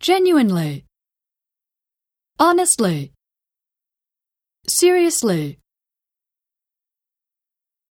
genuinely, honestly, seriously.